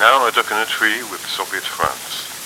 Now I duck in a tree with Soviet France.